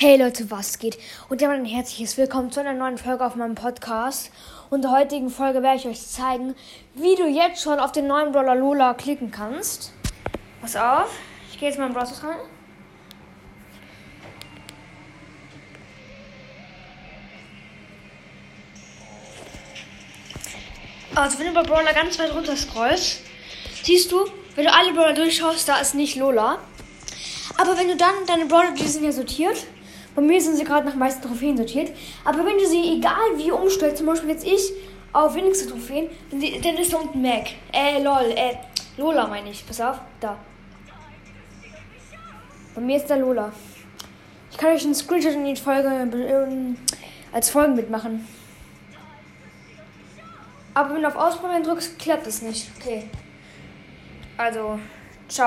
Hey Leute, was geht? Und damit ein herzliches Willkommen zu einer neuen Folge auf meinem Podcast. Und in der heutigen Folge werde ich euch zeigen, wie du jetzt schon auf den neuen Brawler Lola klicken kannst. Pass auf, ich gehe jetzt mal in Browser rein. Also wenn du bei Brawler ganz weit runter scrollst, siehst du, wenn du alle Brawler durchschaust, da ist nicht Lola. Aber wenn du dann deine Brawler, die sind ja sortiert, bei mir sind sie gerade nach meisten Trophäen sortiert. Aber wenn du sie egal wie umstellst, zum Beispiel jetzt ich auf wenigste Trophäen, dann, ist da unten Mac. Äh, lol, äh, Lola meine ich. Pass auf, da. Bei mir ist da Lola. Ich kann euch einen Screenshot in die Folge äh, als Folgen mitmachen. Aber wenn du auf Ausprobieren drückst, klappt es nicht. Okay. Also, ciao.